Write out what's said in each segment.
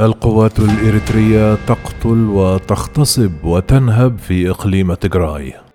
القوات الإريترية تقتل وتغتصب وتنهب في إقليم تيغراي.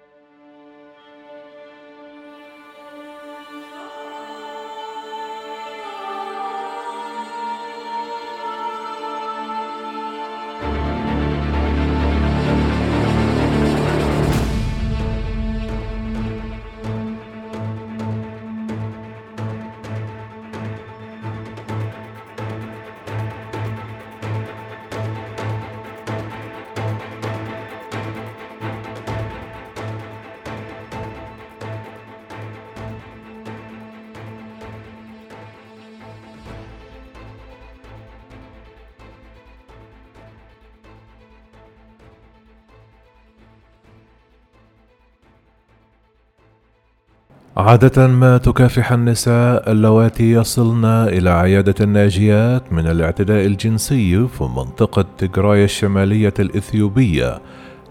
عادة ما تكافح النساء اللواتي يصلن إلى عيادة الناجيات من الاعتداء الجنسي في منطقة تيغراي الشمالية الإثيوبية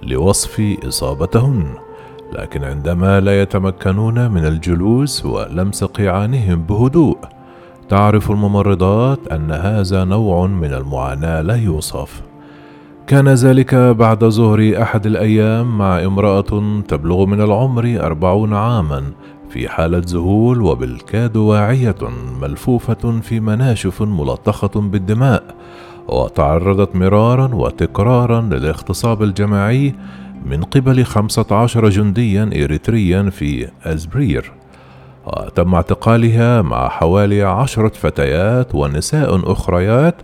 لوصف إصابتهن، لكن عندما لا يتمكنون من الجلوس ولمس قيعانهم بهدوء، تعرف الممرضات أن هذا نوع من المعاناة لا يوصف. كان ذلك بعد ظهر أحد الأيام مع امرأة تبلغ من العمر أربعون عامًا في حالة ذهول وبالكاد واعية ملفوفة في مناشف ملطخة بالدماء وتعرضت مرارا وتكرارا للاغتصاب الجماعي من قبل خمسة عشر جنديا إريتريا في أزبرير. وتم اعتقالها مع حوالي عشرة فتيات ونساء أخريات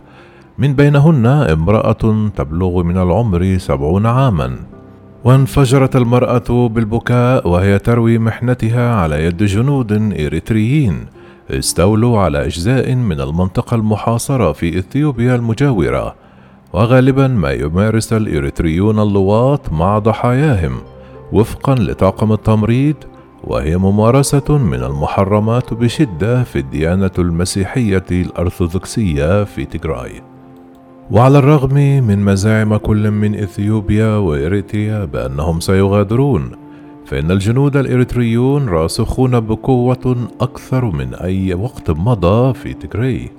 من بينهن امرأة تبلغ من العمر سبعون عاما. وانفجرت المرأة بالبكاء وهي تروي محنتها على يد جنود إريتريين. استولوا على أجزاء من المنطقة المحاصرة في إثيوبيا المجاورة. وغالبا ما يمارس الإريتريون اللواط مع ضحاياهم. وفقا لطاقم التمريض وهي ممارسة من المحرمات بشدة في الديانة المسيحية الأرثوذكسية في تيغراي. وعلى الرغم من مزاعم كل من إثيوبيا وإريتريا بأنهم سيغادرون فإن الجنود الإريتريون راسخون بقوة أكثر من أي وقت مضى في تيغراي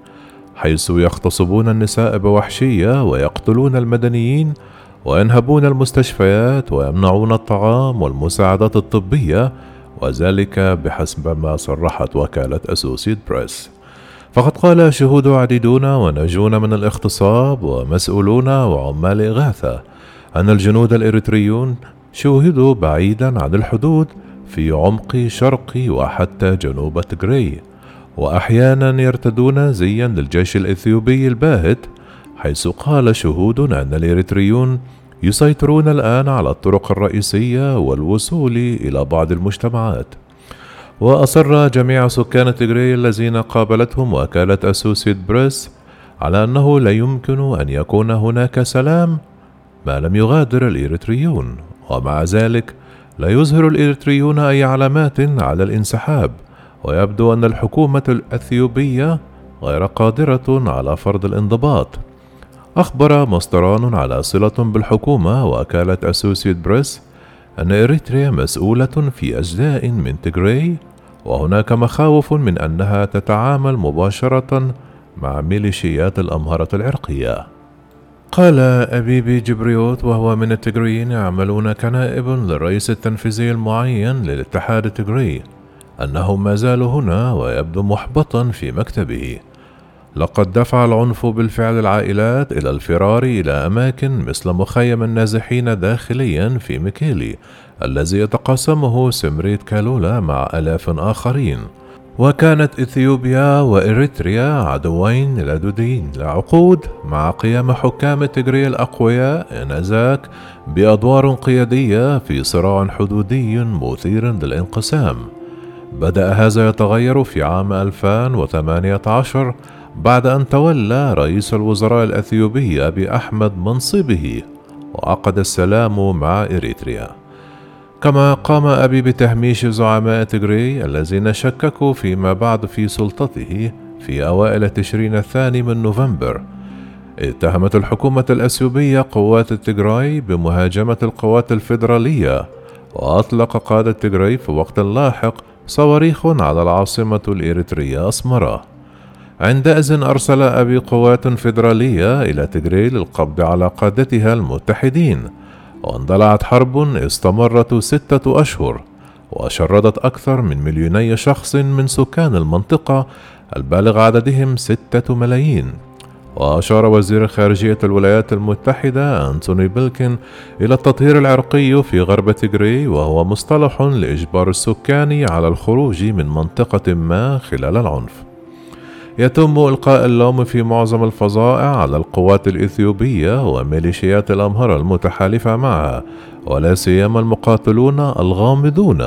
حيث يغتصبون النساء بوحشية ويقتلون المدنيين وينهبون المستشفيات ويمنعون الطعام والمساعدات الطبية وذلك بحسب ما صرحت وكالة أسوسيد بريس. فقد قال شهود عديدون وناجون من الاغتصاب ومسؤولون وعمال إغاثة أن الجنود الإريتريون شوهدوا بعيدا عن الحدود في عمق شرق وحتى جنوب تجري وأحيانا يرتدون زيا للجيش الإثيوبي الباهت حيث قال شهود أن الإريتريون يسيطرون الآن على الطرق الرئيسية والوصول إلى بعض المجتمعات. وأصر جميع سكان تيغري الذين قابلتهم وكالة أسوسيد بريس على أنه لا يمكن أن يكون هناك سلام ما لم يغادر الإريتريون ومع ذلك لا يظهر الإريتريون أي علامات على الانسحاب ويبدو أن الحكومة الأثيوبية غير قادرة على فرض الانضباط. أخبر مصدران على صلة بالحكومة وكالة أسوسيد بريس أن إريتريا مسؤولة في أجزاء من تيغراي وهناك مخاوف من أنها تتعامل مباشرة مع ميليشيات الأمهرة العرقية. قال أبيبي جبريوت وهو من التجريين يعملون كنائب للرئيس التنفيذي المعين للاتحاد التجري أنه ما زال هنا ويبدو محبطا في مكتبه. لقد دفع العنف بالفعل العائلات إلى الفرار إلى أماكن مثل مخيم النازحين داخليا في ميكيلي الذي يتقاسمه سمريت كالولا مع آلاف آخرين. وكانت إثيوبيا وإريتريا عدوين لدودين لعقود مع قيام حكام تجري الأقوياء آنذاك بأدوار قيادية في صراع حدودي مثير للانقسام. بدأ هذا يتغير في عام 2018 بعد أن تولى رئيس الوزراء الأثيوبي أبي أحمد منصبه وعقد السلام مع إريتريا. كما قام أبي بتهميش زعماء تجري الذين شككوا فيما بعد في سلطته في أوائل تشرين الثاني من نوفمبر. اتهمت الحكومة الأثيوبية قوات التجراي بمهاجمة القوات الفيدرالية وأطلق قادة تجراي في وقت لاحق صواريخ على العاصمة الإريترية أسمرة. عندئذ أرسل أبي قوات فيدرالية إلى تجري للقبض على قادتها المتحدين. واندلعت حرب استمرت ستة أشهر وشردت أكثر من مليوني شخص من سكان المنطقة البالغ عددهم ستة ملايين. وأشار وزير خارجية الولايات المتحدة أنتوني بلكن إلى التطهير العرقي في غرب تيغري وهو مصطلح لإجبار السكان على الخروج من منطقة ما خلال العنف. يتم إلقاء اللوم في معظم الفظائع على القوات الإثيوبية وميليشيات الأمهرة المتحالفة معها ولا سيما المقاتلون الغامضون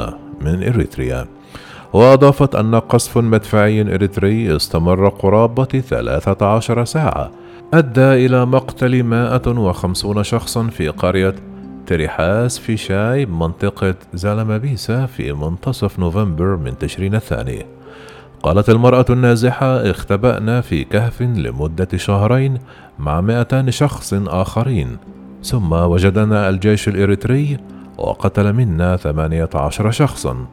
من إريتريا. وأضافت أن قصف مدفعي إريتري استمر قرابة 13 ساعة أدى إلى مقتل 150 شخصا في قرية تريحاس في شاي بمنطقة زالمابيسا في منتصف نوفمبر من تشرين الثاني. قالت المرأة النازحة اختبأنا في كهف لمدة شهرين مع 200 شخص آخرين ثم وجدنا الجيش الإريتري وقتل منا 18 شخصا.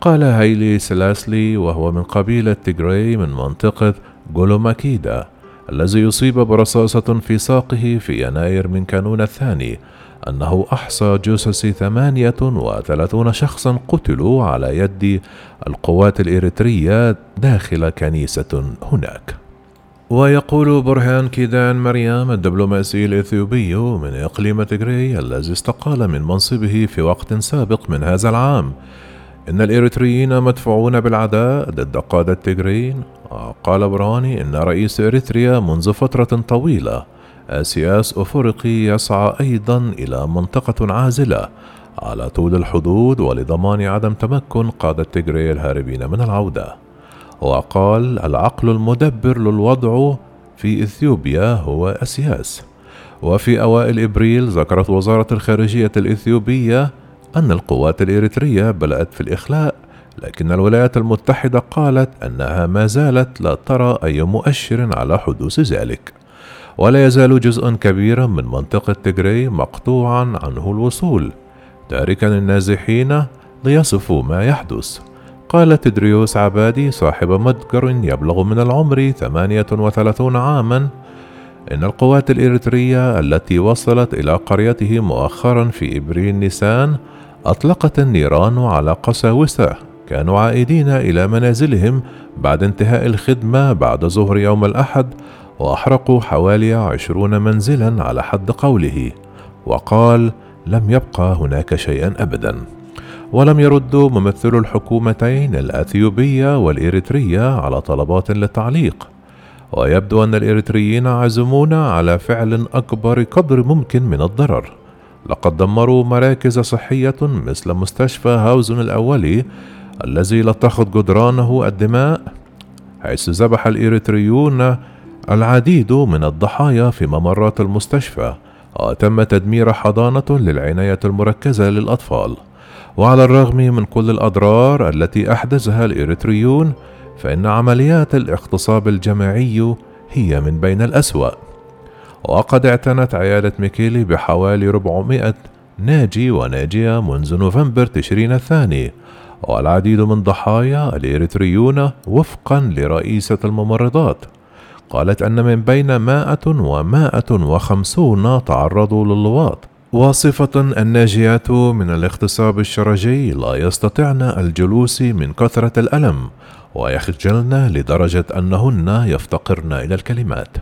قال هايلي سلاسلي وهو من قبيلة تيغراي من منطقة جولوماكيدا الذي يصيب برصاصة في ساقه في يناير من كانون الثاني أنه أحصى جثث ثمانية وثلاثون شخصا قتلوا على يد القوات الإريترية داخل كنيسة هناك. ويقول برهان كيدان مريم الدبلوماسي الإثيوبي من إقليم تجري الذي استقال من منصبه في وقت سابق من هذا العام. إن الإريتريين مدفوعون بالعداء ضد قادة تجرين قال برهاني إن رئيس إريتريا منذ فترة طويلة سياس أفريقي يسعى أيضا إلى منطقة عازلة على طول الحدود ولضمان عدم تمكن قادة تجري الهاربين من العودة. وقال العقل المدبر للوضع في إثيوبيا هو أسياس. وفي أوائل إبريل ذكرت وزارة الخارجية الإثيوبية أن القوات الإريترية بدأت في الإخلاء لكن الولايات المتحدة قالت أنها ما زالت لا ترى أي مؤشر على حدوث ذلك. ولا يزال جزء كبيرا من منطقة تجري مقطوعا عنه الوصول تاركا النازحين ليصفوا ما يحدث. قال تدريوس عبادي صاحب متجر يبلغ من العمر 38 عاما إن القوات الإريترية التي وصلت إلى قريته مؤخرا في إبريل نيسان أطلقت النيران على قساوسة. كانوا عائدين إلى منازلهم بعد انتهاء الخدمة بعد ظهر يوم الأحد وأحرقوا حوالي عشرون منزلا على حد قوله وقال لم يبقى هناك شيئا أبدا. ولم يردوا ممثلو الحكومتين الأثيوبية والإريترية على طلبات للتعليق. ويبدو أن الإريتريين عزمون على فعل أكبر قدر ممكن من الضرر. لقد دمروا مراكز صحية مثل مستشفى هاوزن الأولي الذي لطخت جدرانه الدماء حيث ذبح الإريتريون العديد من الضحايا في ممرات المستشفى وتم تدمير حضانة للعناية المركزة للأطفال. وعلى الرغم من كل الأضرار التي أحدثها الإريتريون فإن عمليات الاغتصاب الجماعي هي من بين الأسوأ. وقد اعتنت عيادة ميكيلي بحوالي 400 ناجي وناجية منذ نوفمبر تشرين الثاني. والعديد من ضحايا الإريتريون وفقا لرئيسة الممرضات. قالت أن من بين مائة ومائة وخمسون تعرضوا للواط. واصفة الناجيات من الاغتصاب الشرجي لا يستطعن الجلوس من كثرة الألم ويخجلن لدرجة أنهن يفتقرن إلى الكلمات.